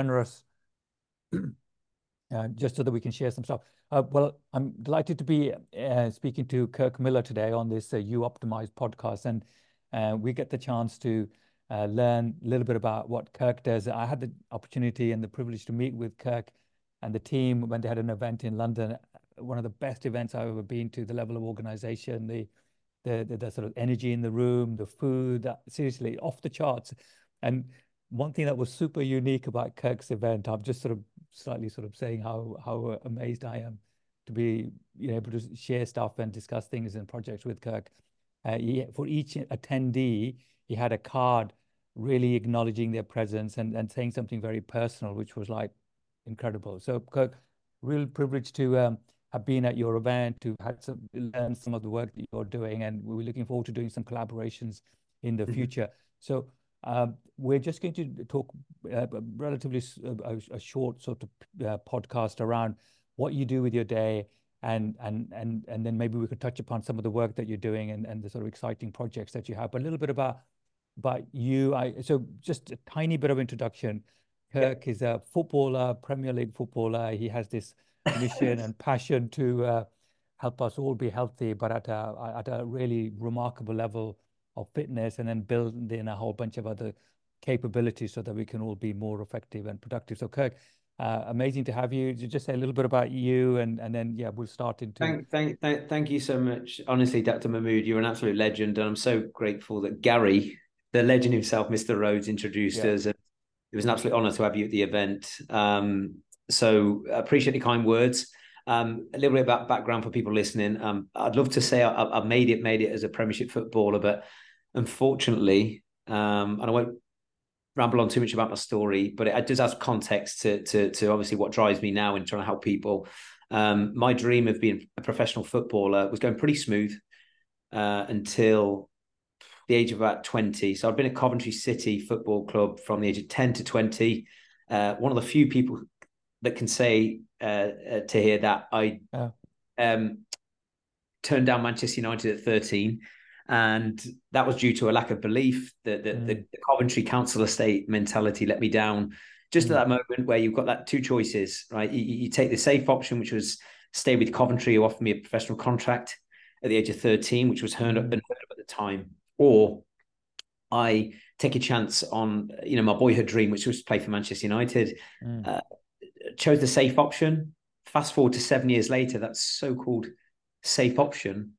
generous, uh, just so that we can share some stuff. Uh, well, I'm delighted to be uh, speaking to Kirk Miller today on this uh, You Optimize podcast, and uh, we get the chance to learn a little bit about what Kirk does. I had the opportunity and the privilege to meet with Kirk and the team when they had an event in London. One of the best events I've ever been to. The level of organization, the the, the, the sort of energy in the room, the food, seriously off the charts. And one thing that was super unique about Kirk's event, I'm just sort of slightly sort of saying how how amazed I am to be you know, able to share stuff and discuss things and projects with Kirk. Uh, he, for each attendee, he had a card really acknowledging their presence and, and saying something very personal, which was like incredible. So Kirk, real privilege to um, have been at your event, to have some, learn some of the work that you're doing, and we're looking forward to doing some collaborations in the mm-hmm. future. So um, we're just going to talk uh, relatively uh, a, a, short sort of uh, podcast around what you do with your day, and and and and then maybe we could touch upon some of the work that you're doing and, and the sort of exciting projects that you have. But a little bit about about you. I so just a tiny bit of introduction. Kirk yeah. is a footballer, Premier League footballer. He has this mission and passion to uh, help us all be healthy, but at a at a really remarkable level of fitness, and then build in a whole bunch of other capabilities so that we can all be more effective and productive. So, Kirk, uh, amazing to have you. Just say a little bit about you, and and then yeah, we'll start into. Thank, thank, thank, thank you so much. Honestly, Dr. Mahmood, you're an absolute legend, and I'm so grateful that Gary, the legend himself, Mr. Rhodes, introduced yeah. us. And it was an absolute honor to have you at the event. Um, so appreciate the kind words. Um, a little bit about background for people listening. Um, I'd love to say I, have made it, made it as a Premiership footballer, but unfortunately, um, and I won't ramble on too much about my story, but it, it does add context to, to, to obviously what drives me now in trying to help people. Um, my dream of being a professional footballer was going pretty smooth uh, until the age of about 20. So I've been at Coventry City Football Club from the age of 10 to 20. Uh, one of the few people that can say uh, uh, to hear that I um, turned down Manchester United at 13. And that was due to a lack of belief that the, mm. the, the, Coventry council estate mentality let me down. Just mm. at that moment where you've got that two choices, right? You, you take the safe option, which was stay with Coventry, who offered me a professional contract at the age of 13, which was heard, mm. unheard of at the time, or I take a chance on, you know, my boyhood dream, which was to play for Manchester United. Mm. Uh, chose the safe option. Fast forward to seven years later, that so-called safe option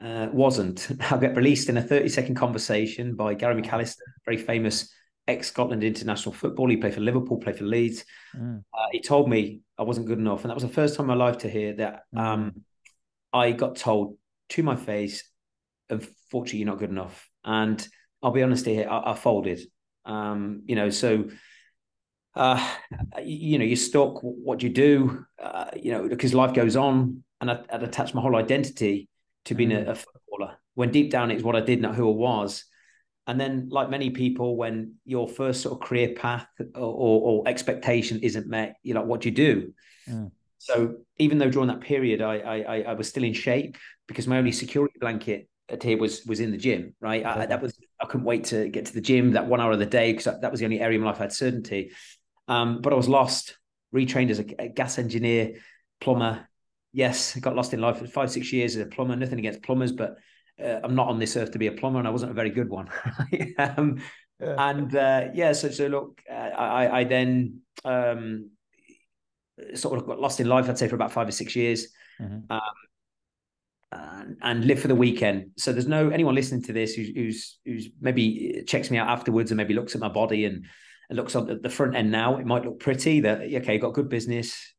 uh, wasn't. I get released in a 30-second conversation by Gary McAllister, very famous ex-Scotland international football. He played for Liverpool, played for Leeds. Mm. Uh, he told me I wasn't good enough, and that was the first time in my life to hear that. Mm. Um, I got told to my face, "Unfortunately, you're not good enough." And I'll be honest here, I, I folded. Um, you know, so uh, you know, you're stuck. What do you do? Uh, you know, because life goes on, and I, would attached my whole identity to being mm. a, a, footballer. When deep down it's what I did, not who I was. And then, like many people, when your first sort of career path or, or, or expectation isn't met, you're like, "What do you do?" Mm. So even though during that period I, I I was still in shape because my only security blanket at here was was in the gym, right? I, that was I couldn't wait to get to the gym that one hour of the day because that was the only area of my life I had certainty. Um, but I was lost, retrained as a, a gas engineer, plumber. Yes, I got lost in life for five, six years as a plumber. Nothing against plumbers, but uh, I'm not on this earth to be a plumber, and I wasn't a very good one. um, yeah. And uh, yeah, so so look, uh, I I then um, sort of got lost in life. I'd say for about five or six years. Mm-hmm. Um, and, and, live for the weekend. So there's no anyone listening to this who's, who's who's maybe checks me out afterwards and maybe looks at my body and looks on the front end now. It might look pretty that okay, you've got good business,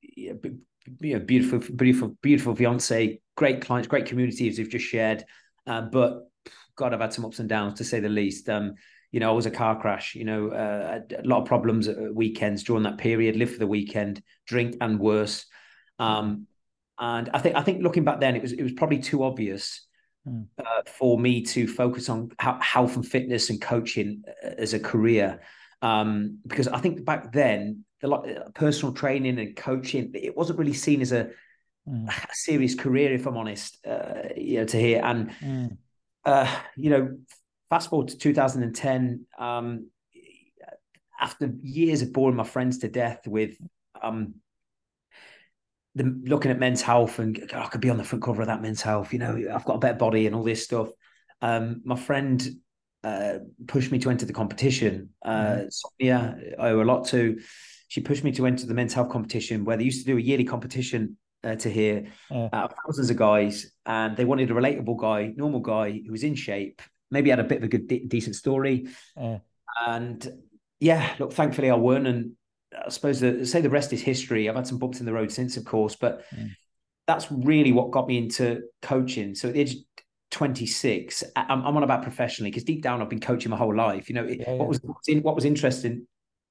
you know, beautiful, beautiful, beautiful fiance, great clients, great community as you've just shared. Uh, but God, I've had some ups and downs to say the least. Um, you know, I was a car crash. You know, uh, a lot of problems at weekends during that period. Live for the weekend, drink and worse. Um, and I think I think looking back then, it was it was probably too obvious mm. uh, for me to focus on health and fitness and coaching uh, as a career um, because I think back then the like personal training and coaching it wasn't really seen as a, mm. a serious career, if I'm honest. Uh, you know, to hear and mm. uh, you know, fast forward to 2010. Um, after years of boring my friends to death with um the looking at men's health and God, I could be on the front cover of that men's health. You know, I've got a better body and all this stuff. Um, my friend uh, pushed me to enter the competition. Uh, mm-hmm. Sonia, I owe a lot to. She pushed me to enter the men's health competition where they used to do a yearly competition uh, to hear uh, thousands of guys, and they wanted a relatable guy, normal guy who was in shape, maybe had a bit of a good, de- decent story, and yeah, look, thankfully I won, and I suppose the, say the rest is history. I've had some bumps in the road since, of course, but mm. that's really what got me into coaching. So at the age 26, I'm, I'm on about professionally because deep down I've been coaching my whole life. You know, yeah, what was what was interesting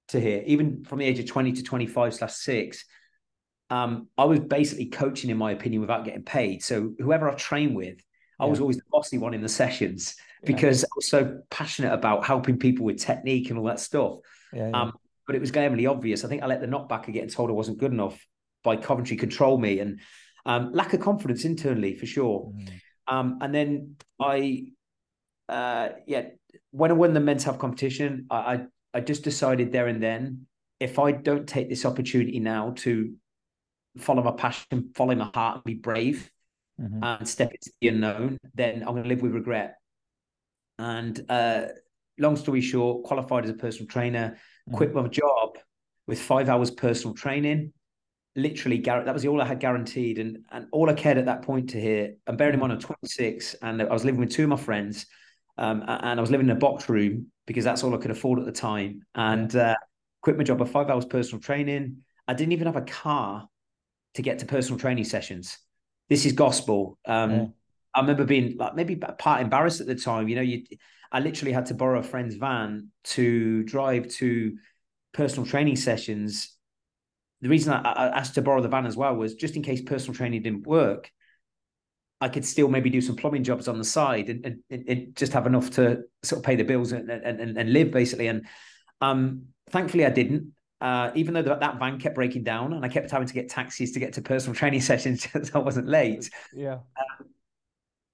to hear, even from the age of 20 to 25 slash six, um, I was basically coaching, in my opinion, without getting paid. So whoever I trained with, I yeah. was always the bossy one in the sessions because yeah. I was so passionate about helping people with technique and all that stuff. Yeah, um, but it was glaringly obvious. I think I let the knockback of getting told I wasn't good enough by Coventry control me and um, lack of confidence internally for sure. Mm. Um, and then I, uh, yeah, when I won the men's health competition, I, I, I just decided there and then if I don't take this opportunity now to follow my passion, follow my heart, and be brave, mm-hmm. and step into the unknown, then I'm going to live with regret. And uh, long story short, qualified as a personal trainer, mm-hmm. quit my job with five hours personal training, literally that was all I had guaranteed, and and all I cared at that point to hear. And bearing in mind, I'm 26, and I was living with two of my friends, um, and I was living in a box room because that's all I could afford at the time. And uh, quit my job of five hours personal training. I didn't even have a car to get to personal training sessions. This is gospel. Um, yeah. I remember being like maybe part embarrassed at the time. You know, you I literally had to borrow a friend's van to drive to personal training sessions the reason I, I, asked to borrow the van as well was just in case personal training didn't work, I could still maybe do some plumbing jobs on the side and, and, and just have enough to sort of pay the bills and, and, and live basically. And um, thankfully, I didn't. Uh, even though that, that van kept breaking down and I kept having to get taxis to get to personal training sessions so I wasn't late. Yeah. Um,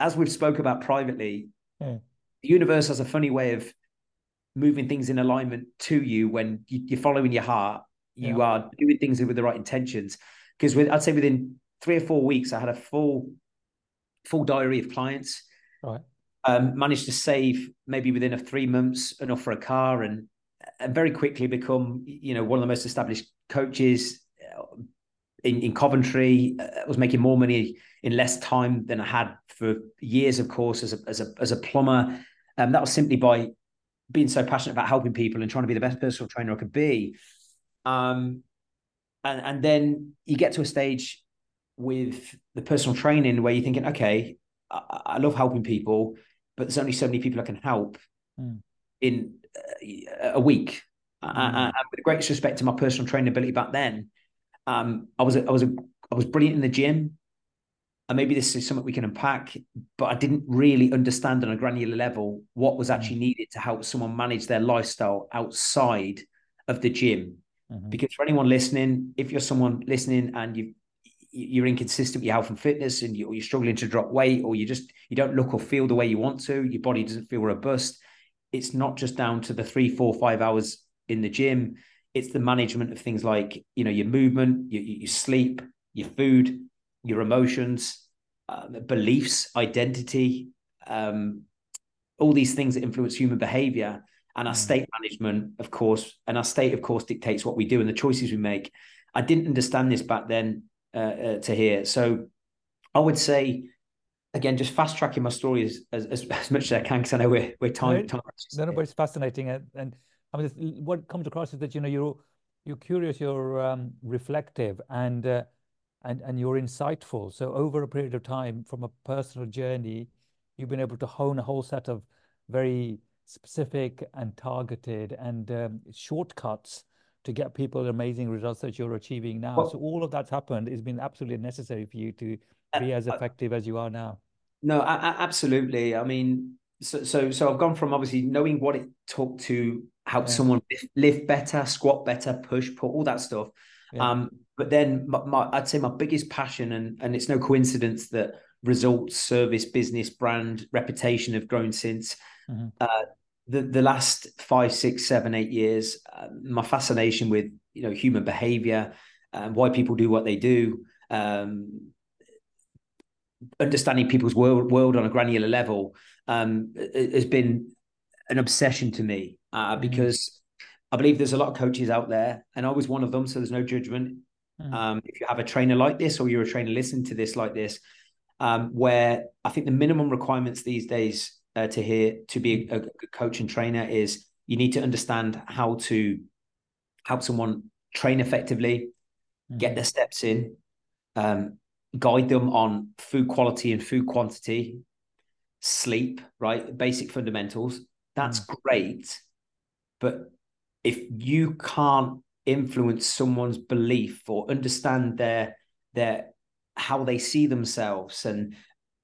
as we've spoke about privately, yeah. the universe has a funny way of moving things in alignment to you when you, you're following your heart you yeah. are doing things with the right intentions. Because I'd say within three or four weeks, I had a full full diary of clients. Right. Um, managed to save maybe within a three months enough for a car, and and very quickly become you know one of the most established coaches uh, in, in Coventry. I uh, was making more money in less time than I had for years, of course, as a as a as a plumber. Um, that was simply by being so passionate about helping people and trying to be the best personal trainer I could be. Um, and and then you get to a stage with the personal training where you're thinking, okay, I, I love helping people, but there's only so many people I can help mm. in uh, a week. Mm. And, with the greatest respect to my personal training ability back then, um, I was a, I was a, I was brilliant in the gym, and maybe this is something we can unpack. But I didn't really understand on a granular level what was hmm. actually needed to help someone manage their lifestyle outside of the gym. Mm-hmm. Because for anyone listening, if you're someone listening and you you're inconsistent with your health and fitness and you, are struggling to drop weight or you just you don't look or feel the way you want to your body doesn't feel robust it's not just down to the three four five hours in the gym it's the management of things like you know your movement your, your sleep your food your emotions uh, beliefs identity um, all these things that influence human behavior and our mm. state management, of course, and our state, of course, dictates what we do and the choices we make. I didn't understand this back then uh, uh, to hear. So I would say, again, just fast tracking my story as, as, as much as I can, because I know we're, we're time. No, time no, no, but it's fascinating. And, and I mean, what comes across is that, you know, you're, you're curious, you're um, reflective, and, uh, and, and you're insightful. So over a period of time, from a personal journey, you've been able to hone a whole set of very specific and targeted and um, shortcuts to get people the amazing results that you're achieving now. Well, so all of that's happened. It's been absolutely necessary for you to be as effective as you are now. No, I, I, absolutely. I mean, so, so so I've gone from obviously knowing what it took to help yeah. someone live better, squat better, push, pull, all that stuff. Yeah. Um, but then my, my, I'd say my biggest passion, and and it's no coincidence that results, service, business, brand, reputation have grown since. Mm-hmm. Uh, the the last five, six, seven, eight years, uh, my fascination with you know human behavior and why people do what they do, um, understanding people's world world on a granular level, um, has been an obsession to me uh, mm. because I believe there's a lot of coaches out there, and I was one of them. So there's no judgment. Mm. Um, if you have a trainer like this, or you're a trainer listening to this like this, um, where I think the minimum requirements these days uh, to hear to be a, a good coach and trainer is you need to understand how to help someone train effectively, mm. get their steps in, um, guide them on food quality and food quantity, sleep, right? Basic fundamentals. That's mm. great. But if you can't influence someone's belief or understand their their how they see themselves and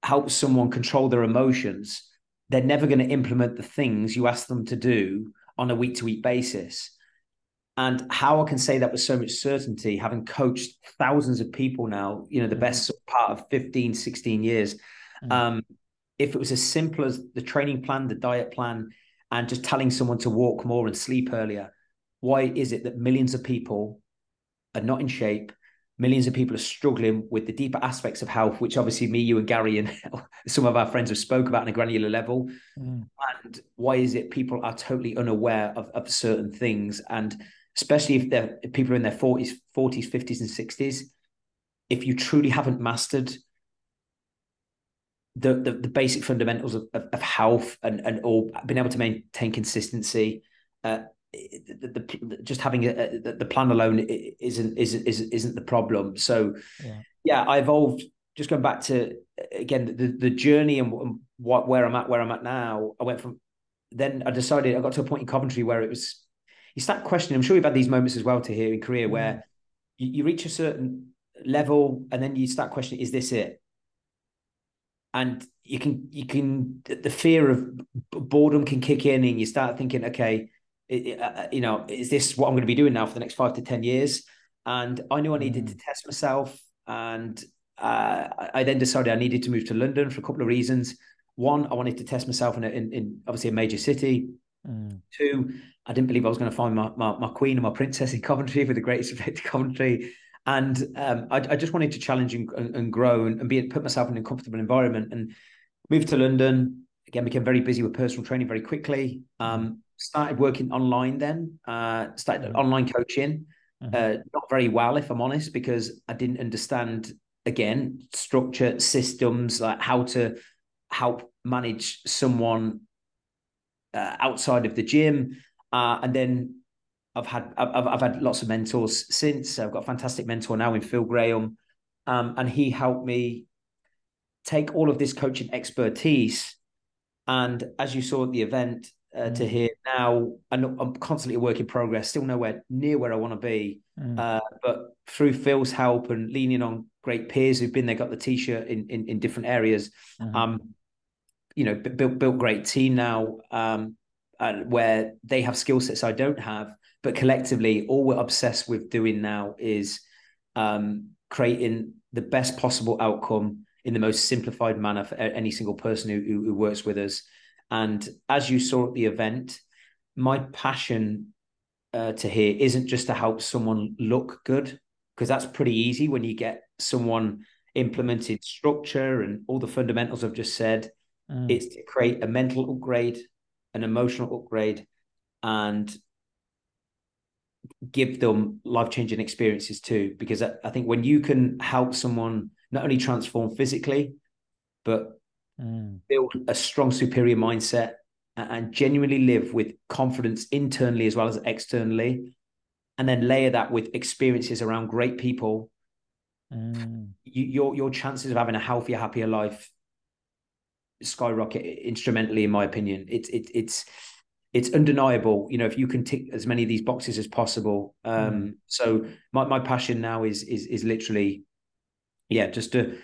help someone control their emotions, they're never going to implement the things you ask them to do on a week to week basis. And how I can say that with so much certainty, having coached thousands of people now, you know, the mm. best part of 15, 16 years. Mm. Um, if it was as simple as the training plan, the diet plan, and just telling someone to walk more and sleep earlier, why is it that millions of people are not in shape? Millions of people are struggling with the deeper aspects of health, which obviously me, you, and Gary, and some of our friends have spoke about on a granular level. Mm. And why is it people are totally unaware of, of certain things? And especially if they're if people are in their 40s, 40s, 50s, and 60s, if you truly haven't mastered the the, the basic fundamentals of, of, of, health and and all being able to maintain consistency, uh, the, the, just having a, a, the plan alone isn't isn't isn't the problem. So yeah, yeah I evolved. Just going back to again the the journey and what where I'm at where I'm at now. I went from then I decided I got to a point in Coventry where it was you start questioning. I'm sure you've had these moments as well to hear in career mm. where you, you reach a certain level and then you start questioning: Is this it? And you can you can the fear of boredom can kick in, and you start thinking, okay, it, uh, you know, is this what I'm going to be doing now for the next five to ten years? And I knew I needed mm. to test myself, and uh, I then decided I needed to move to London for a couple of reasons. One, I wanted to test myself in, a, in, in obviously a major city. Mm. Two, I didn't believe I was going to find my, my, my queen and my princess in Coventry with the greatest respect to Coventry. And um, I, I, just wanted to challenge and, and grow and, and, be put myself in a comfortable environment. And moved to London again, became very busy with personal training very quickly. Um, started working online then. Uh, started mm-hmm. online coaching. Mm-hmm. Uh, not very well, if I'm honest, because I didn't understand again structure, systems, like how to help manage someone uh, outside of the gym. Uh, and then I've had I've, I've had lots of mentors since. I've got a fantastic mentor now in Phil Graham, um, and he helped me take all of this coaching expertise. And as you saw at the event, uh, to mm. hear now, and I'm constantly a work in progress, still nowhere near where I want to be. Mm. Uh, but through Phil's help and leaning on great peers who've been there, got the t-shirt in in, in different areas, mm. um, you know, built built great team now. Um, and where they have skill sets I don't have, but collectively, all we're obsessed with doing now is um, creating the best possible outcome in the most simplified manner for any single person who, who, who works with us. And as you saw at the event, my passion uh, to hear isn't just to help someone look good, because that's pretty easy when you get someone implemented structure and all the fundamentals I've just said. Mm. It's to create a mental upgrade, an emotional upgrade and give them life changing experiences too. Because I, I, think when you can help someone not only transform physically, but mm. build a strong superior mindset and, genuinely live with confidence internally as well as externally, and then layer that with experiences around great people, mm. you, your your chances of having a healthier, happier life skyrocket instrumentally, in my opinion. It's it, it's it's undeniable. You know, if you can tick as many of these boxes as possible. Um, mm. So my my passion now is is is literally, yeah, just to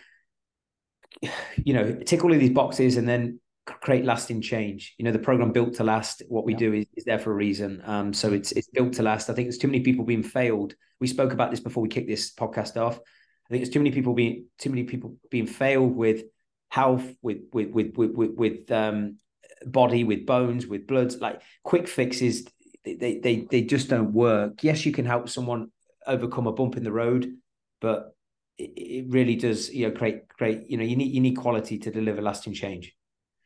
you know tick all of these boxes and then create lasting change. You know, the program built to last. What we yeah. do is, is there for a reason. Um, so it's it's built to last. I think there's too many people being failed. We spoke about this before we kicked this podcast off. I think there's too many people being too many people being failed with health, with with with with with, with um, body with bones with bloods like quick fixes they they they just don't work yes you can help someone overcome a bump in the road but it, really does you know create create you know you need you need quality to deliver lasting change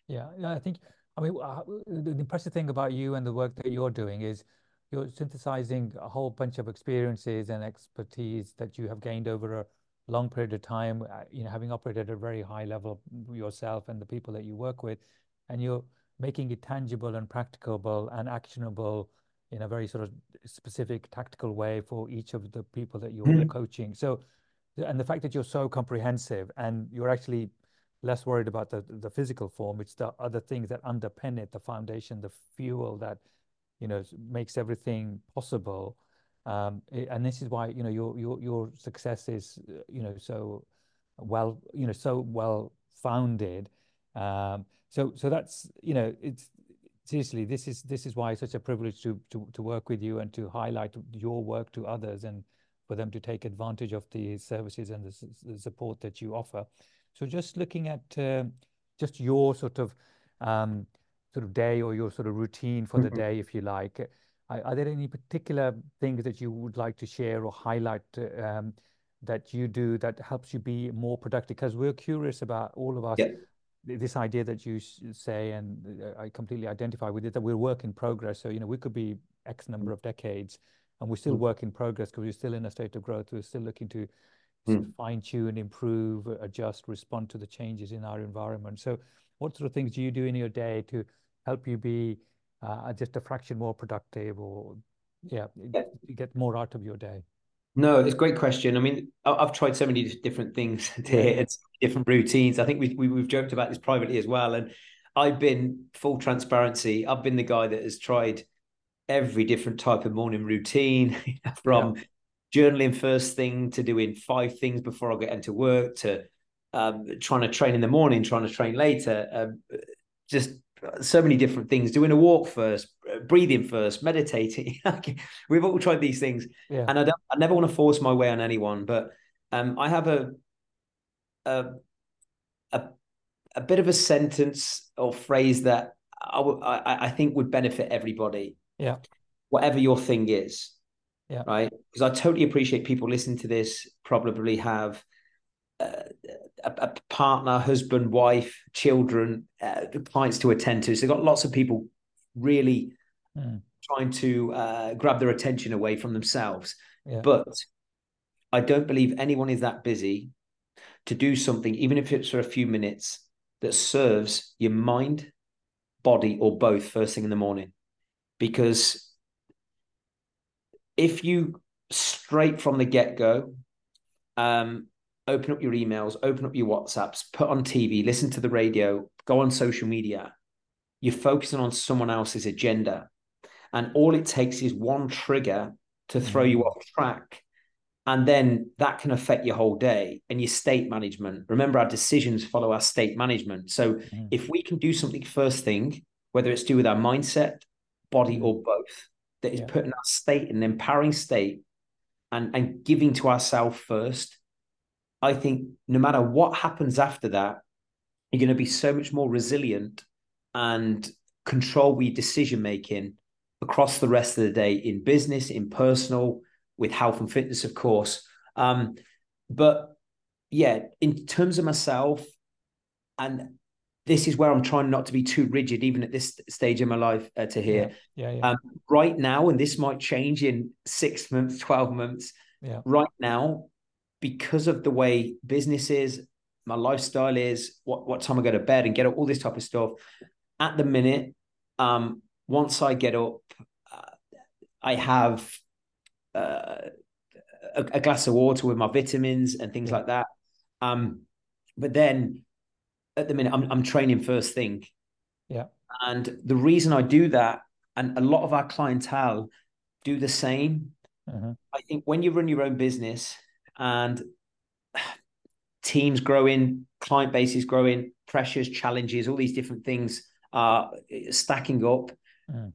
yeah i think i mean uh, the impressive thing about you and the work that you're doing is you're synthesizing a whole bunch of experiences and expertise that you have gained over a long period of time uh, you know having operated at a very high level yourself and the people that you work with and you're making it tangible and practicable and actionable in a very sort of specific tactical way for each of the people that you're mm-hmm. coaching. So, and the fact that you're so comprehensive and you're actually less worried about the the physical form, it's the other things that underpin it, the foundation, the fuel that you know makes everything possible. Um, and this is why you know your your your success is you know so well you know so well founded. Um, so so that's you know it's seriously this is this is why it's such a privilege to to to work with you and to highlight your work to others and for them to take advantage of the services and the, the support that you offer. So just looking at uh, just your sort of um, sort of day or your sort of routine for mm-hmm. the day, if you like. Are, are, there any particular things that you would like to share or highlight um, that you do that helps you be more productive? Because we're curious about all of us. Yeah this idea that you say, and uh, I completely identify with it, that we're work in progress. So, you know, we could be X number of decades and we're still mm. work in progress because we're still in a state of growth. We're still looking to mm. fine tune, improve, adjust, respond to the changes in our environment. So, what sort of things do you do in your day to help you be uh, just a fraction more productive or, yeah, get more out of your day? No, it's a great question. I mean, I've tried so many different things It's different routines. I think we, we we've joked about this privately as well. And I've been full transparency. I've been the guy that has tried every different type of morning routine, from yeah. journaling first thing to doing five things before I get into work to um, trying to train in the morning, trying to train later. Um, just so many different things doing a walk first breathing first meditating we've all tried these things yeah. and i don't i never want to force my way on anyone but um, i have a, a a a bit of a sentence or phrase that I, w- I, I think would benefit everybody yeah whatever your thing is yeah right because i totally appreciate people listening to this probably have uh, a, a, partner, husband, wife, children, uh, clients to attend to. So they've got lots of people really mm. trying to uh, grab their attention away from themselves. Yeah. But I don't believe anyone is that busy to do something, even if it's for a few minutes, that serves your mind, body, or both first thing in the morning. Because if you straight from the get go um, open up your emails, open up your WhatsApps, put on TV, listen to the radio, go on social media, you're focusing on someone else's agenda. And all it takes is one trigger to throw you mm. off track. And then that can affect your whole day and your state management. Remember, our decisions follow our state management. So mm. if we can do something first thing, whether it's to do with our mindset, body, mm. or both, that is yeah. putting our state in an empowering state and, and giving to ourselves first, I think no matter what happens after that, you're going to be so much more resilient and control your decision making across the rest of the day in business, in personal, with health and fitness, of course. Um, but yeah, in terms of myself, and this is where I'm trying not to be too rigid, even at this stage of my life, uh, to hear. Yeah, yeah, yeah. Um, right now, and this might change in six months, 12 months. Yeah. Right now, because of the way business is, my lifestyle is, what, what time I go to bed and get up, all this type of stuff. At the minute, um, once I get up, uh, I have uh, a, a, glass of water with my vitamins and things yeah. like that. Um, but then at the minute, I'm, I'm training first thing. Yeah. And the reason I do that, and a lot of our clientele do the same. Uh-huh. I think when you run your own business, and teams growing, client base is growing, pressures, challenges, all these different things are stacking up. Mm.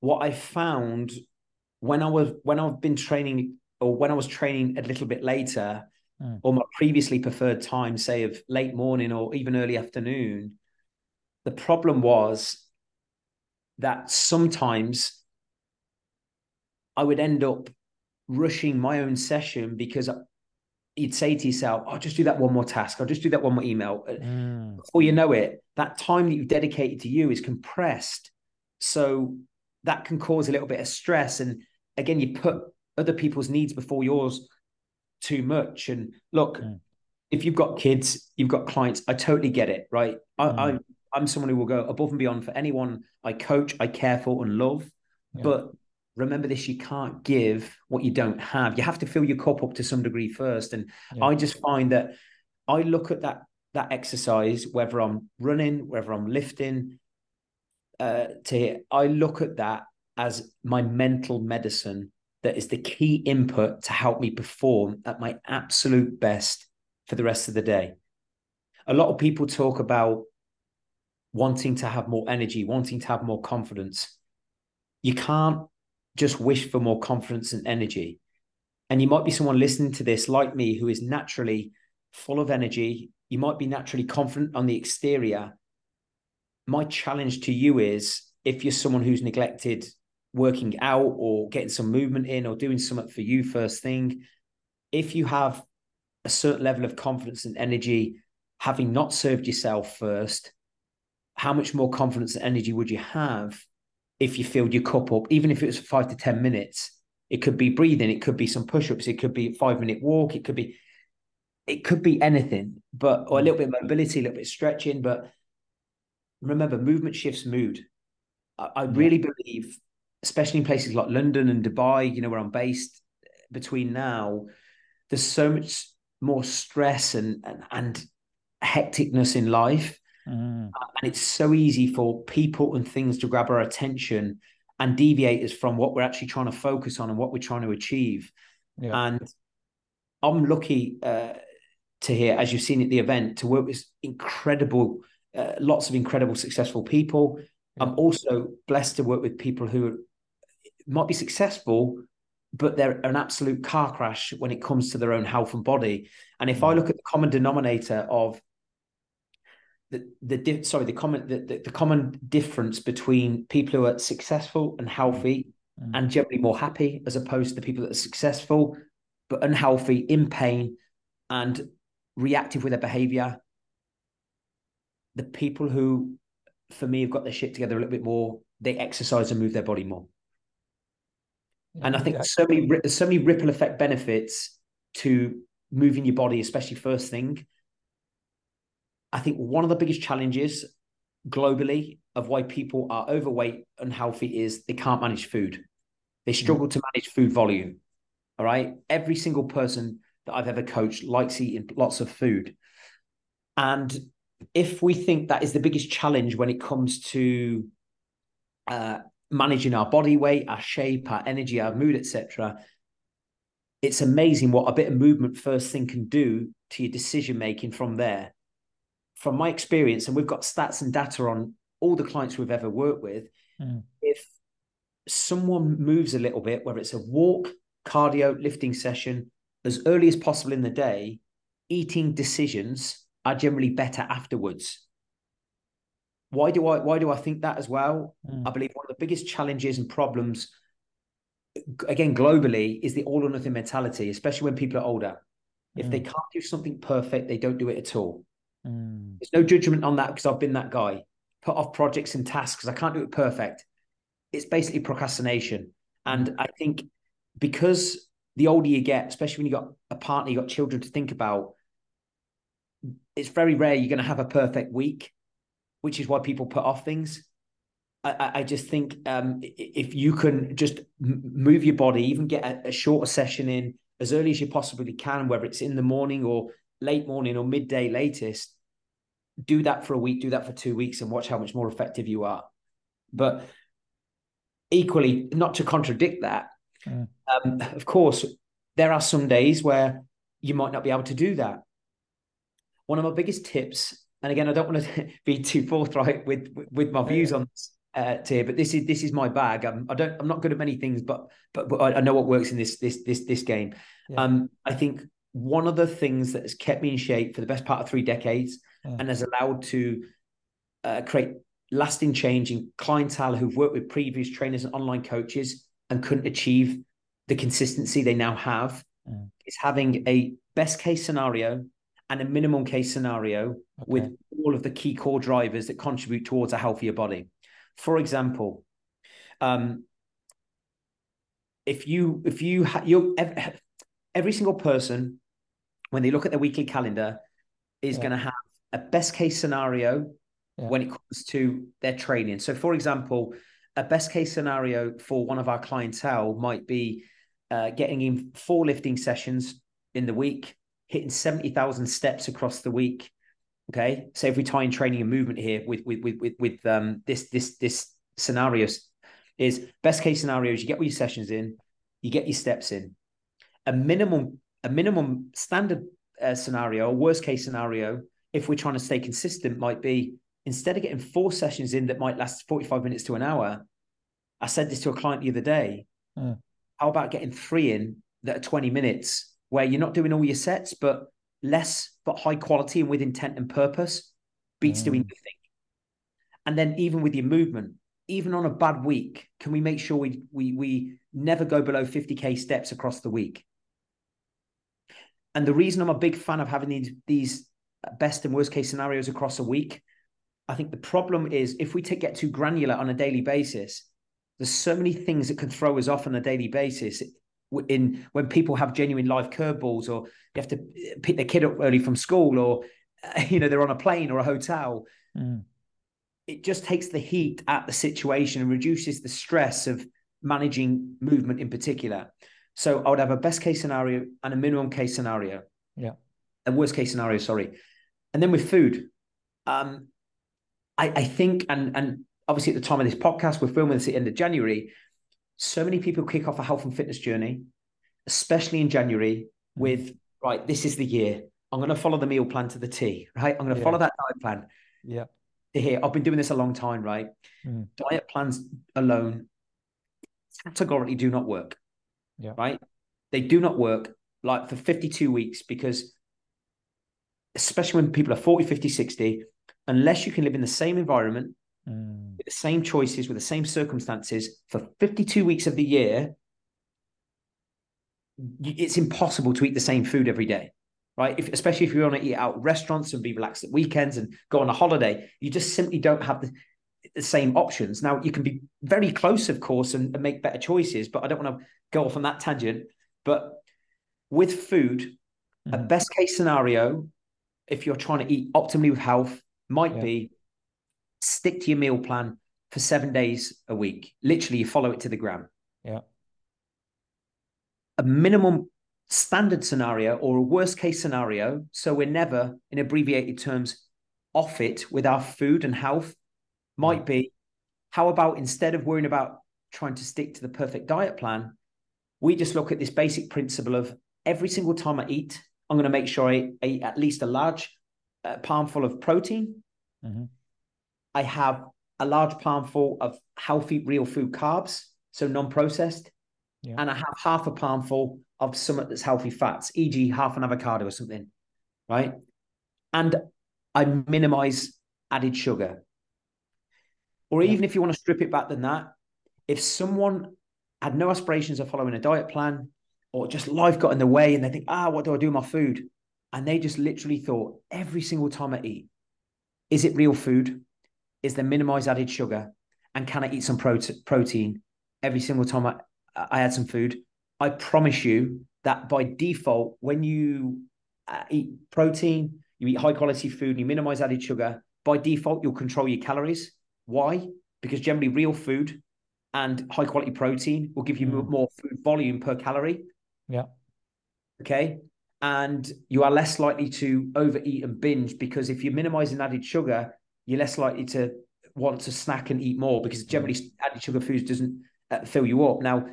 What I found when I was when I've been training or when I was training a little bit later, mm. or my previously preferred time, say of late morning or even early afternoon, the problem was that sometimes I would end up rushing my own session because you'd say to yourself, I'll just do that one more task. I'll just do that one more email. Mm. Before you know it, that time that you've dedicated to you is compressed. So that can cause a little bit of stress. And again, you put other people's needs before yours too much. And look, mm. if you've got kids, you've got clients, I totally get it, right? Mm. I, I, I'm someone who will go above and beyond for anyone I coach, I care for, and love. Yeah. But remember this you can't give what you don't have you have to fill your cup up to some degree first and yeah. i just find that i look at that that exercise whether i'm running whether i'm lifting uh to i look at that as my mental medicine that is the key input to help me perform at my absolute best for the rest of the day a lot of people talk about wanting to have more energy wanting to have more confidence you can't just wish for more confidence and energy. And you might be someone listening to this like me who is naturally full of energy. You might be naturally confident on the exterior. My challenge to you is if you're someone who's neglected working out or getting some movement in or doing something for you first thing, if you have a certain level of confidence and energy, having not served yourself first, how much more confidence and energy would you have if you filled your cup up, even if it was five to 10 minutes. It could be breathing, it could be some push-ups, it could be a five minute walk, it could be it could be anything, but or a mm. little bit of mobility, a little bit of stretching. But remember, movement shifts mood. I, I really believe, especially in places like London and Dubai, you know, where I'm based, between now, there's so much more stress and and, and hecticness in life Mm. And it's so easy for people and things to grab our attention and deviate us from what we're actually trying to focus on and what we're trying to achieve. Yeah. And I'm lucky uh, to hear, as you've seen at the event, to work with incredible, uh, lots of incredible, successful people. Yeah. I'm also blessed to work with people who might be successful, but they're an absolute car crash when it comes to their own health and body. And if I look at the common denominator of the the sorry the common the, the, the, common difference between people who are successful and healthy mm. and generally more happy as opposed to the people that are successful but unhealthy in pain and reactive with their behavior the people who for me have got their shit together a little bit more they exercise and move their body more and i think so many so many ripple effect benefits to moving your body especially first thing I think one of the biggest challenges globally of why people are overweight and healthy is they can't manage food. They mm. struggle mm. to manage food volume. All right. Every single person that I've ever coached likes eating lots of food. And if we think that is the biggest challenge when it comes to uh, managing our body weight, our shape, our energy, our mood, etc., it's amazing what a bit of movement first thing can do to your decision making from there from my experience, and we've got stats and data on all the clients we've ever worked with, mm. if someone moves a little bit, whether it's a walk, cardio, lifting session, as early as possible in the day, eating decisions are generally better afterwards. Why do I why do I think that as well? Mm. I believe one of the biggest challenges and problems again globally is the all or nothing mentality, especially when people are older. If mm. they can't do something perfect, they don't do it at all. Mm. There's no judgment on that because I've been that guy. Put off projects and tasks because I can't do it perfect. It's basically procrastination. And I think because the older you get, especially when you've got a partner, you've got children to think about, it's very rare you're going to have a perfect week, which is why people put off things. I, I just think um, if you can just move your body, even get a, a shorter session in as early as you possibly can, whether it's in the morning or late morning or midday latest, do that for a week, do that for two weeks, and watch how much more effective you are. But equally, not to contradict that, mm. um, of course, there are some days where you might not be able to do that. One of my biggest tips, and again, I don't want to be too forthright with with my views on this, uh, tier, but this is this is my bag. I'm, I don't I'm not good at many things, but but, but I know what works in this this this this game. Yeah. Um, I think one of the things that has kept me in shape for the best part of three decades yeah. and has allowed to uh, create lasting change in clientele who've worked with previous trainers and online coaches and couldn't achieve the consistency they now have mm. is having a best case scenario and a minimum case scenario okay. with all of the key core drivers that contribute towards a healthier body. For example, um, if you if you ha- you every, single person when they look at their weekly calendar is yeah. going to have a best case scenario yeah. when it comes to their training. So, for example, a best case scenario for one of our clientele might be uh, getting in four lifting sessions in the week, hitting 70,000 steps across the week. Okay. So if we tie in training and movement here with, with, with, with, with um, this, this, this scenario is best case scenario is you get all your sessions in, you get your steps in. A minimum, a minimum standard uh, scenario, worst case scenario, if we're trying to stay consistent, might be instead of getting four sessions in that might last 45 minutes to an hour. I said this to a client the other day. Mm. How about getting three in that are 20 minutes where you're not doing all your sets, but less, but high quality and with intent and purpose beats mm. doing nothing. And then even with your movement, even on a bad week, can we make sure we we we never go below 50k steps across the week? And the reason I'm a big fan of having these these best and worst case scenarios across a week, I think the problem is if we take, get too granular on a daily basis, there's so many things that can throw us off on a daily basis in when people have genuine life curveballs or you have to pick their kid up early from school or you know they're on a plane or a hotel mm. it just takes the heat at the situation and reduces the stress of managing movement in particular. So i would have a best case scenario and a minimum case scenario. Yeah. A worst case scenario sorry. And then with food um i i think and and obviously at the time of this podcast we're filming this at the end of january so many people kick off a health and fitness journey, especially in January, mm. with right, this is the year. I'm going to follow the meal plan to the T, right? I'm going to yeah. follow that diet plan. Yeah. To Here, I've been doing this a long time, right? Mm. Diet plans alone categorically do not work. Yeah. Right? They do not work like for 52 weeks because especially when people are 40, 50, 60, unless you can live in the same environment, mm. with the same choices, with the same circumstances for 52 weeks of the year, it's impossible to eat the same food every day, right? If, especially if you want to eat out restaurants and be relaxed at weekends and go on a holiday, you just simply don't have the, the same options. Now, you can be very close, of course, and, and make better choices, but I don't want to go off on that tangent. But with food, mm. a best case scenario, if you're trying to eat optimally with health, might yeah. be stick to your meal plan for seven days a week. Literally, you follow it to the gram. Yeah. A minimum standard scenario or a worst case scenario. So we're never, in abbreviated terms, off it with our food and health might be how about instead of worrying about trying to stick to the perfect diet plan, we just look at this basic principle of every single time I eat, I'm going to make sure I eat at least a large uh, palmful of protein. Mm-hmm. I have a large palmful of healthy real food carbs, so non-processed, yeah. and I have half a palmful of something that's healthy fats, e.g., half an avocado or something, right? And I minimize added sugar. Or yeah. even if you want to strip it back than that, if someone had no aspirations of following a diet plan or just life got in the way and they think, ah, what do I do with my food? And they just literally thought every single time I eat, is it real food? Is the minimize added sugar and can I eat some protein every single time I, I add some food? I promise you that by default, when you uh, eat protein, you eat high quality food, and you minimize added sugar, by default, you'll control your calories. Why? Because generally, real food and high quality protein will give you mm. more food volume per calorie. Yeah. Okay. And you are less likely to overeat and binge because if you're minimizing added sugar, you're less likely to want to snack and eat more because generally added sugar foods doesn't uh, fill you up. Now,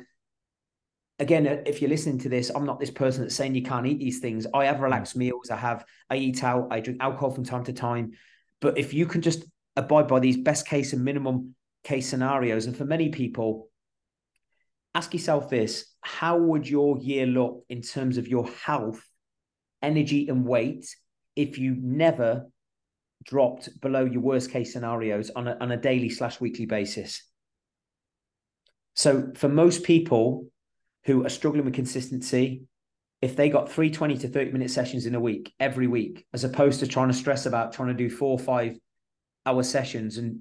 again, uh, if you're listening to this, I'm not this person that's saying you can't eat these things. I have relaxed meals. I have, I eat out. I drink alcohol from time to time. But if you can just abide by these best case and minimum case scenarios, and for many people, ask yourself this: How would your year look in terms of your health, energy, and weight if you never dropped below your worst case scenarios on a, on a daily slash weekly basis. So for most people who are struggling with consistency, if they got three 20 to 30 minute sessions in a week, every week, as opposed to trying to stress about trying to do four or five hour sessions and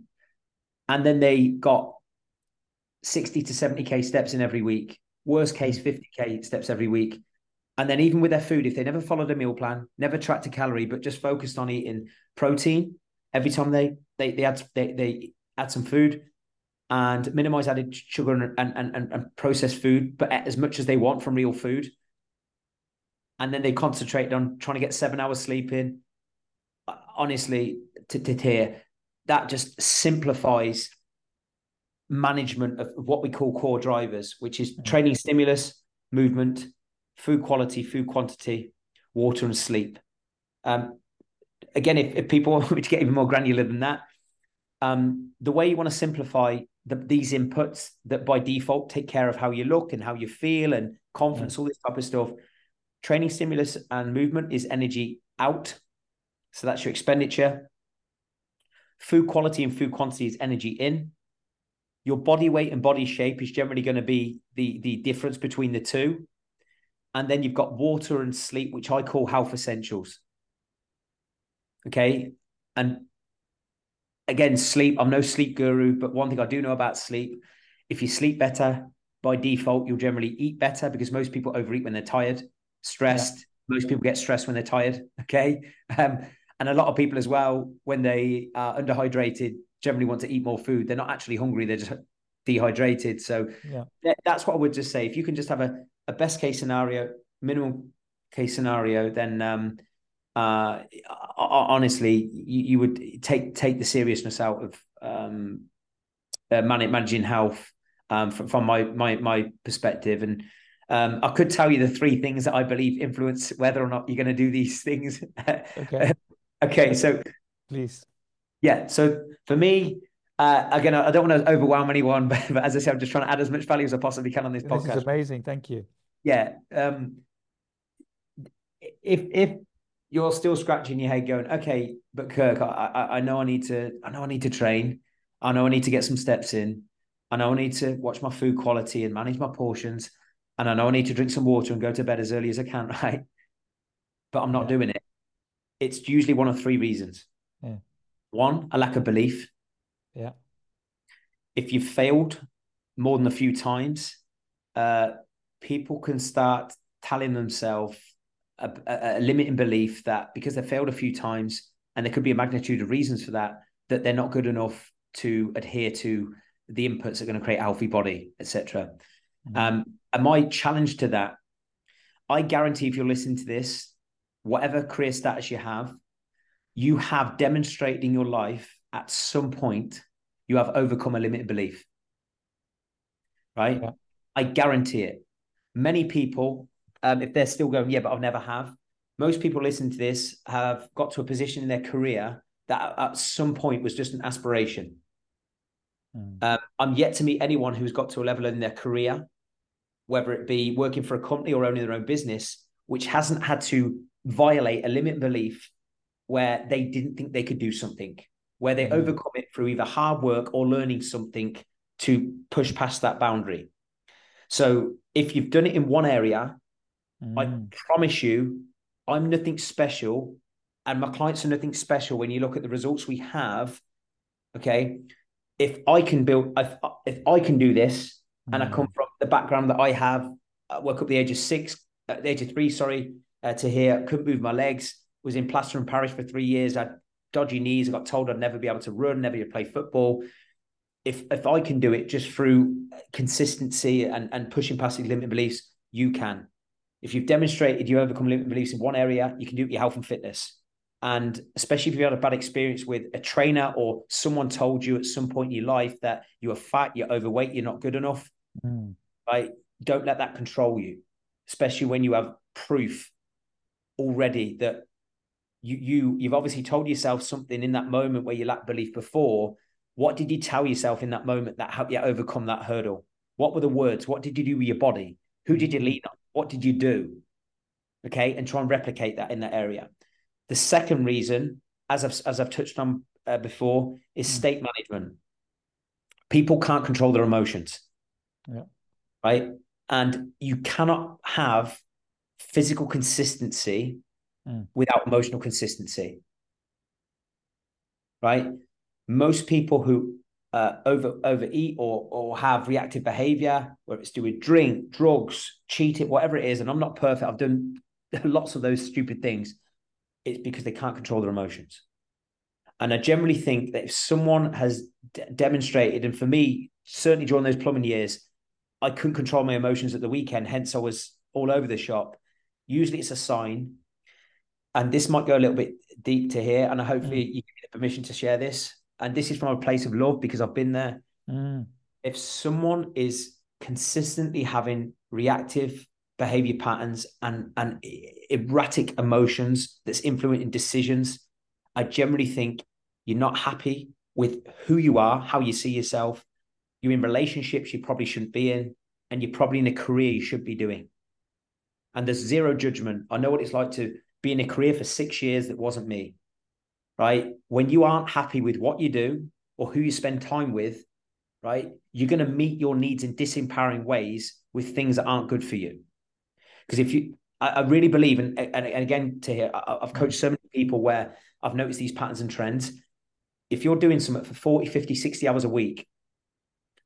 and then they got 60 to 70k steps in every week, worst case hmm. 50k steps every week. And then even with their food, if they never followed a meal plan, never tracked a calorie, but just focused on eating protein every time they they they add they, they add some food and minimize added sugar and, and, and, and processed food, but as much as they want from real food. And then they concentrate on trying to get seven hours sleep in. Honestly, to, to hear that just simplifies management of what we call core drivers, which is mm-hmm. training stimulus, movement, food quality, food quantity, water, and sleep. Um, again, if, if people want me to get even more granular than that, um, the way you want to simplify the, these inputs that by default take care of how you look and how you feel and confidence, mm-hmm. all this type of stuff. Training stimulus and movement is energy out. So that's your expenditure. Food quality and food quantity is energy in. Your body weight and body shape is generally going to be the, the difference between the two. And then you've got water and sleep, which I call health essentials. Okay. And again, sleep, I'm no sleep guru, but one thing I do know about sleep, if you sleep better, by default, you'll generally eat better because most people overeat when they're tired, stressed. Yeah. Most people get stressed when they're tired. Okay. Um, and a lot of people as well, when they are underhydrated, generally want to eat more food. They're not actually hungry, they're just dehydrated. So yeah. that's what I would just say. If you can just have a, a best case scenario, minimum case scenario, then um, uh, honestly, you, you, would take take the seriousness out of um, uh, managing health um, from, from my my my perspective. And um, I could tell you the three things that I believe influence whether or not you're going to do these things. Okay. okay. So please. Yeah. So for me, uh, again, I don't want to overwhelm anyone, but, but, as I said, I'm just trying to add as much value as I possibly can on this, this podcast. This is amazing. Thank you. Yeah. Um, if if you're still scratching your head, going, okay, but Kirk, I, I, I know I need to, I know I need to train. I know I need to get some steps in. I know I need to watch my food quality and manage my portions. And I know I need to drink some water and go to bed as early as I can, right? But I'm not yeah. doing it. It's usually one of three reasons. Yeah. One, a lack of belief. Yeah. If you've failed more than a few times, uh, people can start telling themselves a, a, a limiting belief that because they failed a few times, and there could be a magnitude of reasons for that, that they're not good enough to adhere to the inputs that are going to create a healthy body, etc. Mm-hmm. Um, and my challenge to that, I guarantee if you're listening to this, whatever career status you have, you have demonstrated in your life at some point you have overcome a limited belief. Right? Yeah. I guarantee it. Many people um, if they're still going, yeah, but I've never have. Most people listening to this have got to a position in their career that at some point was just an aspiration. Mm. Um, I'm yet to meet anyone who's got to a level in their career, whether it be working for a company or owning their own business, which hasn't had to violate a limit belief where they didn't think they could do something, where they mm. overcome it through either hard work or learning something to push past that boundary. So if you've done it in one area Mm. I promise you, I'm nothing special, and my clients are nothing special when you look at the results we have. Okay, if I can build, if, if I can do this, mm. and I come mm. from the background that I have, I woke up the age of six, at the age of three, sorry, uh, to here, couldn't move my legs, was in plaster and Paris for three years. I had dodgy knees. I got told I'd never be able to run, never to play football. If if I can do it just through consistency and, and pushing past the limiting beliefs, you can. If you've demonstrated you overcome limiting beliefs in one area, you can do it with your health and fitness. And especially if you had a bad experience with a trainer or someone told you at some point in your life that you are fat, you're overweight, you're not good enough, mm. right? Don't let that control you, especially when you have proof already that you you you've obviously told yourself something in that moment where you lacked belief before. What did you tell yourself in that moment that helped you overcome that hurdle? What were the words? What did you do with your body? Who did you lean on? What did you do? Okay. And try and replicate that in that area. The second reason as I've as I've touched on uh, before, is Mm. state management. People can't control their emotions. Yeah. Right. And you cannot have physical consistency Mm. without emotional consistency. Right. Most people who uh, over overeat or or have reactive behavior, whether it's do with drink, drugs, cheating, whatever it is, and I'm not perfect. I've done lots of those stupid things. It's because they can't control their emotions. And I generally think that if someone has d- demonstrated, and for me, certainly during those plumbing years, I couldn't control my emotions at the weekend. Hence, I was all over the shop. Usually, it's a sign. And this might go a little bit deep to here. And hopefully, you give me the permission to share this. And this is from a place of love because I've been there. Mm. If someone is consistently having reactive behavior patterns and, and erratic emotions that's influencing decisions, I generally think you're not happy with who you are, how you see yourself. You're in relationships you probably shouldn't be in, and you're probably in a career you should be doing. And there's zero judgment. I know what it's like to be in a career for six years that wasn't me, right? When you aren't happy with what you do or who you spend time with, right, you're going to meet your needs in disempowering ways with things that aren't good for you. Because if you, I, I really believe, and, and, and again, to hear, I, I've coached so many people where I've noticed these patterns and trends. If you're doing something for 40, 50, 60 hours a week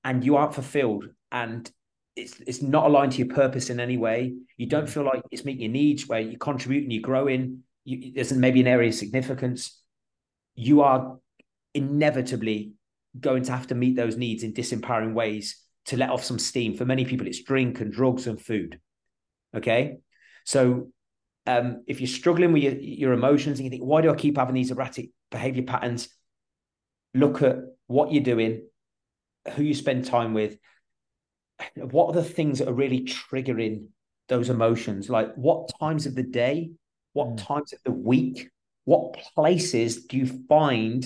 and you aren't fulfilled and it's it's not aligned to your purpose in any way, you don't feel like it's meeting your needs, where you're contributing, you're growing, you, there's maybe an area of significance, you are inevitably going to have to meet those needs in disempowering ways to let off some steam. For many people, it's drink and drugs and food. Okay. So um, if you're struggling with your, your emotions and you think, why do I keep having these erratic behavior patterns? Look at what you're doing, who you spend time with. What are the things that are really triggering those emotions? Like what times of the day, what Mm. times of the week, what places do you find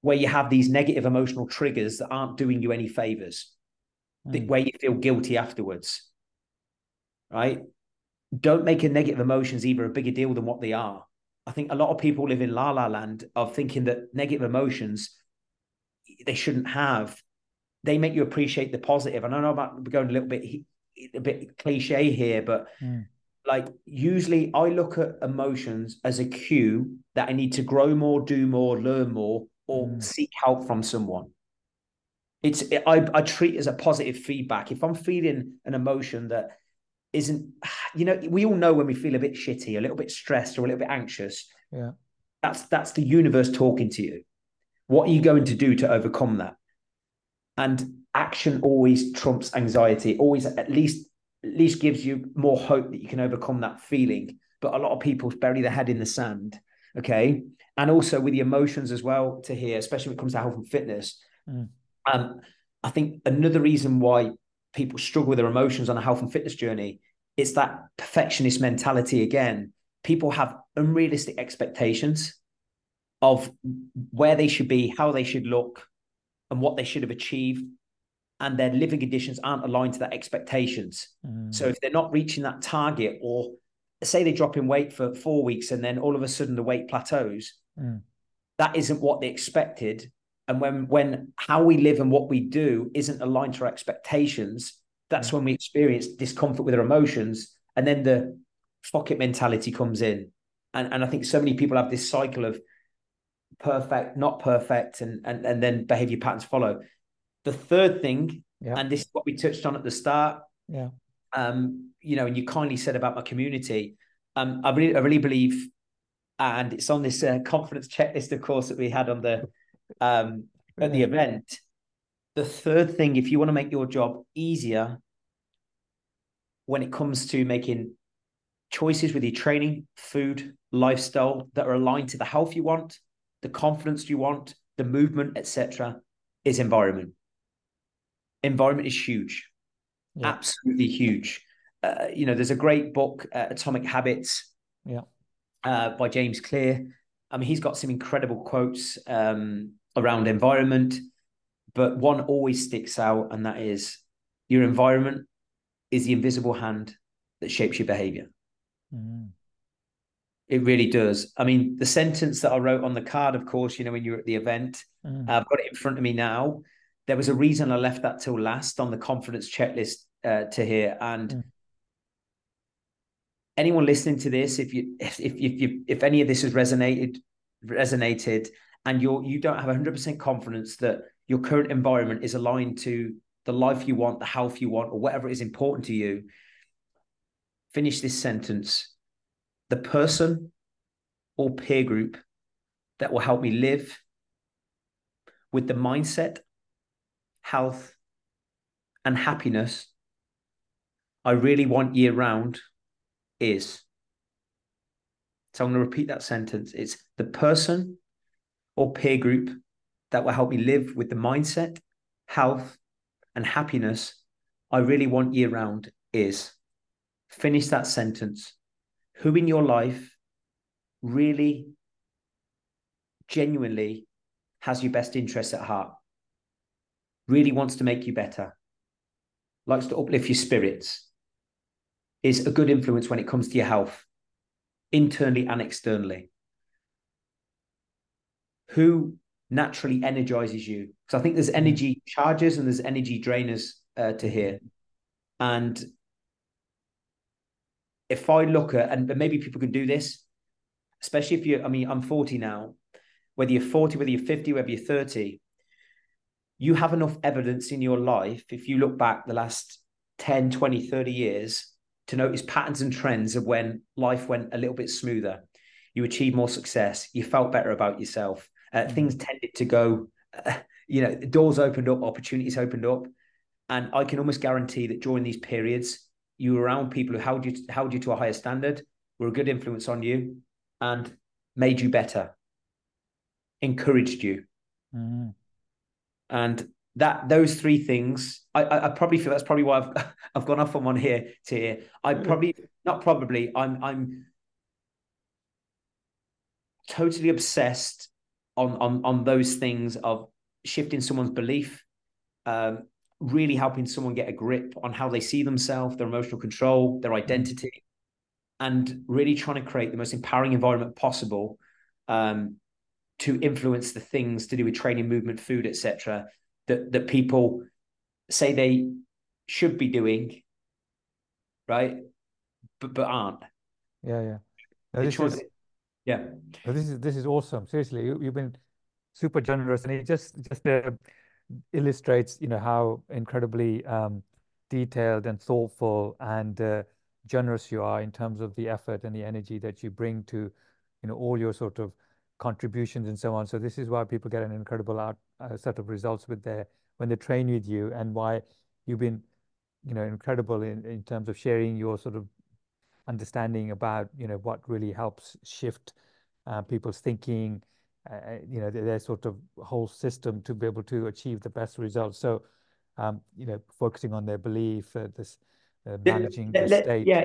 where you have these negative emotional triggers that aren't doing you any favors, Mm. where you feel guilty afterwards? Right? don't make a negative emotions either a bigger deal than what they are. I think a lot of people live in la la land of thinking that negative emotions they shouldn't have. They make you appreciate the positive. And I know about going a little bit a bit cliche here, but Mm. like usually I look at emotions as a cue that I need to grow more, do more, learn more, or Mm. seek help from someone. It's I, I treat it as a positive feedback. If I'm feeling an emotion that isn't you know we all know when we feel a bit shitty a little bit stressed or a little bit anxious Yeah. that's that's the universe talking to you what are you going to do to overcome that and action always trumps anxiety. Always at least at least gives you more hope that you can overcome that feeling. But a lot of people bury their head in the sand okay? And also with the emotions as well to hear especially when it comes to health and fitness. Mm. um i think another reason why people struggle with their emotions on a health and fitness journey it's that perfectionist mentality again. People have unrealistic expectations of where they should be how they should look and what they should have achieved and their living conditions aren't aligned to that expectations Mm. so if they're not reaching that target or say they drop in weight for four weeks and then all of a sudden the weight plateaus Mm. that isn't what they expected and when when how we live and what we do isn't aligned to our expectations that's Yeah. when we experience discomfort with our emotions and then the fuck it mentality comes in and and i think so many people have this cycle of perfect not perfect and and, and then behavior patterns follow the third thing Yeah. and this is what we touched on at the start Yeah. um, you know, and you kindly said about my community. Um, I really, I really believe, and it's on this uh, confidence checklist, of course, that we had on the um, at the event. The third thing, if you want to make your job easier, when it comes to making choices with your training, food, lifestyle that are aligned to the health you want, the confidence you want, the movement, etc., is environment. Environment is huge Yeah. absolutely huge. Uh, you know, there's a great book, uh, Atomic Habits, Yeah. uh, by James Clear. I mean, he's got some incredible quotes um, around environment, but one always sticks out, and that is your environment is the invisible hand that shapes your behavior. Mm. It really does. I mean, the sentence that I wrote on the card, of course, you know, when you were at the event, mm. I've got it in front of me now. There was a reason I left that till last on the confidence checklist uh, to hear. And mm. anyone listening to this, if you if if if, you, if any of this has resonated resonated, and you're you don't have 100% confidence that your current environment is aligned to the life you want, the health you want, or whatever is important to you, finish this sentence. The person or peer group that will help me live with the mindset, health, and happiness I really want year round is. So I'm going to repeat that sentence. It's the person or peer group that will help me live with the mindset, health, and happiness I really want year round is. Finish that sentence. Who in your life really, genuinely has your best interests at heart? Really wants to make you better, likes to uplift your spirits, is a good influence when it comes to your health, internally and externally. Who naturally energizes you? Because I think there's energy charges and there's energy drainers uh, to here. And if I look at, and maybe people can do this, especially if you, I mean, I'm 40 now, whether you're 40, whether you're 50, whether you're 30, you have enough evidence in your life, if you look back the last 10, 20, 30 years, to notice patterns and trends of when life went a little bit smoother. You achieved more success. You felt better about yourself. Uh, mm-hmm. things tended to go, uh, you know, doors opened up, opportunities opened up. And I can almost guarantee that during these periods, you were around people who held you held you to a higher standard, were a good influence on you, and made you better, encouraged you, mm-hmm. and that those three things, I, I, I probably feel that's probably why I've I've gone off on one here to here. I mm-hmm. probably not probably I'm I'm totally obsessed on on on those things of shifting someone's belief, um, really helping someone get a grip on how they see themselves, their emotional control, their mm-hmm. identity, and really trying to create the most empowering environment possible um, to influence the things to do with training, movement, food, etc. That that people say they should be doing, right, but but aren't. Yeah, yeah. No, this is, yeah. No, this is this is awesome. Seriously, you, have been super generous, and it just just uh, illustrates, you know, how incredibly um, detailed and thoughtful and uh, generous you are in terms of the effort and the energy that you bring to, you know, all your sort of contributions and so on. So this is why people get an incredible out, uh, set of results with their when they train with you, and why you've been, you know, incredible in in terms of sharing your sort of understanding about, you know, what really helps shift uh, people's thinking uh, you know, their, their, sort of whole system to be able to achieve the best results. So, um, you know, focusing on their belief, uh, this uh, managing the state. Yeah,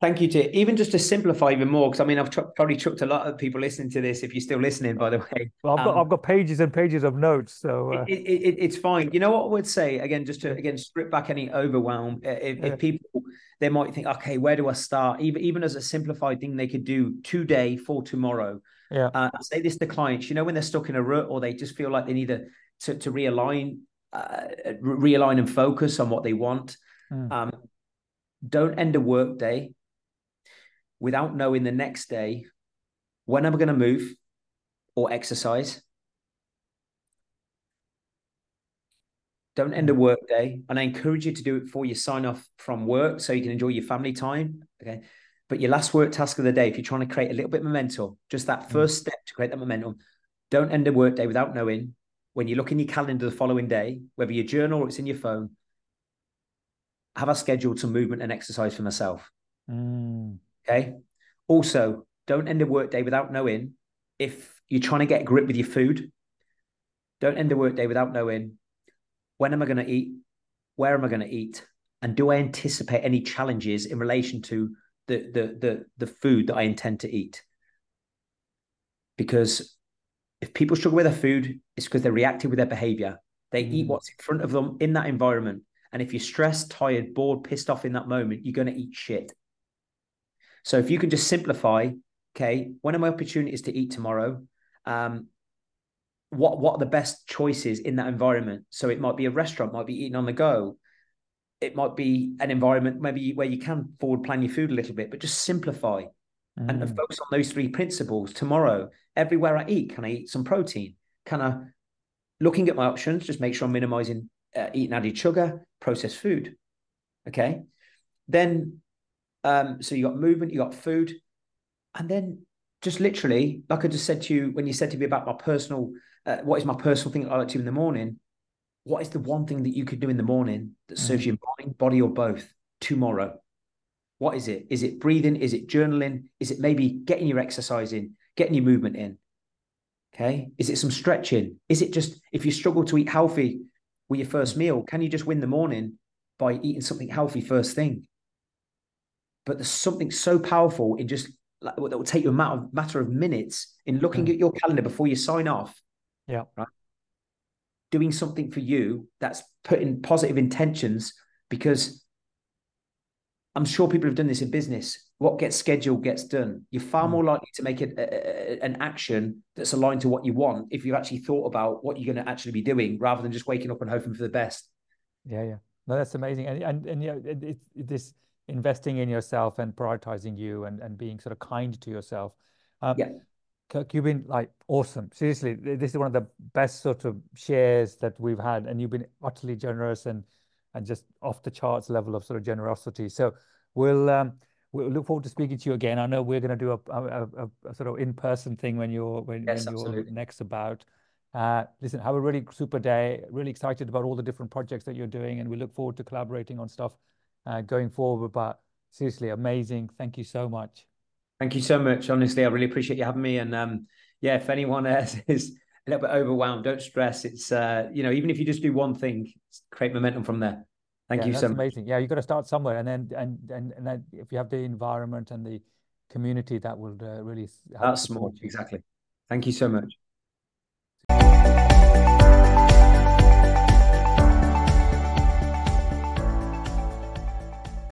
thank you to even just to simplify even more because I mean I've tr- probably chucked a lot of people listening to this. If you're still listening, by the way, well, I've got um, I've got pages and pages of notes, so uh... it, it, it's fine. You know what I would say again, just to again strip back any overwhelm. If, yeah. if people they might think, okay, where do I start? Even even as a simplified thing they could do today for tomorrow yeah. Uh, I say this to clients, you know, when they're stuck in a rut or they just feel like they need to, to, to realign, uh, realign and focus on what they want. Mm. Um, don't end a work day without knowing the next day when am I going to move or exercise. Don't end a hmm. work day. And I encourage you to do it before you sign off from work so you can enjoy your family time. Okay. But your last work task of the day, if you're trying to create a little bit of momentum, just that mm. first step to create that momentum, don't end a work day without knowing when you look in your calendar the following day, whether your journal or it's in your phone, have I scheduled some movement and exercise for myself? Mm. Okay. Also, don't end a work day without knowing if you're trying to get grip with your food. Don't end a work day without knowing when am I going to eat? Where am I going to eat? And do I anticipate any challenges in relation to the the the the food that I intend to eat. Because if people struggle with their food, it's because they're reactive with their behavior. They mm. eat what's in front of them in that environment. And if you're stressed, tired, bored, pissed off in that moment, you're going to eat shit. So if you can just simplify, okay, when are my opportunities to eat tomorrow? Um, what what are the best choices in that environment? So it might be a restaurant, might be eating on the go. It might be an environment maybe where you can forward plan your food a little bit, but just simplify mm. and focus on those three principles. Tomorrow, everywhere I eat, can I eat some protein? Can I looking at my options, just make sure I'm minimizing uh, eating added sugar, processed food. Okay. Then um, so you got movement, you got food, and then just literally, like I just said to you when you said to me about my personal, uh, what is my personal thing I like to do in the morning? What is the one thing that you could do in the morning that serves mm. your mind, body, or both tomorrow? What is it? Is it breathing? Is it journaling? Is it maybe getting your exercise in, getting your movement in? Okay. Is it some stretching? Is it just if you struggle to eat healthy with your first meal, can you just win the morning by eating something healthy first thing? but there's something so powerful in just like that will take you a matter of, matter of minutes in looking mm. at your calendar before you sign off. Yeah. Right. Doing something for you that's putting positive intentions because I'm sure people have done this in business. What gets scheduled gets done. You're far mm. more likely to make a, a, an action that's aligned to what you want if you've actually thought about what you're going to actually be doing rather than just waking up and hoping for the best. Yeah, yeah. No, that's amazing. And and and yeah, it, it, it, this investing in yourself and prioritizing you and, and being sort of kind to yourself. Um, yeah. Kirk, you've been like awesome. Seriously, this is one of the best sort of shares that we've had, and you've been utterly generous and and just off the charts level of sort of generosity. So we'll um, we'll look forward to speaking to you again. I know we're going to do a, a, a, a sort of in person thing when you're when, yes, when you're next about. Uh, listen, have a really super day. Really excited about all the different projects that you're doing, and we look forward to collaborating on stuff uh, going forward. But seriously, amazing. Thank you so much. Thank you so much. Honestly, I really appreciate you having me. And um, yeah, if anyone else is a little bit overwhelmed, don't stress. It's uh, you know, even if you just do one thing, create momentum from there. Thank yeah, you so much. Amazing. Yeah, you've got to start somewhere, and then and and and then if you have the environment and the community, that will uh, really. That's small. Exactly. Thank you so much.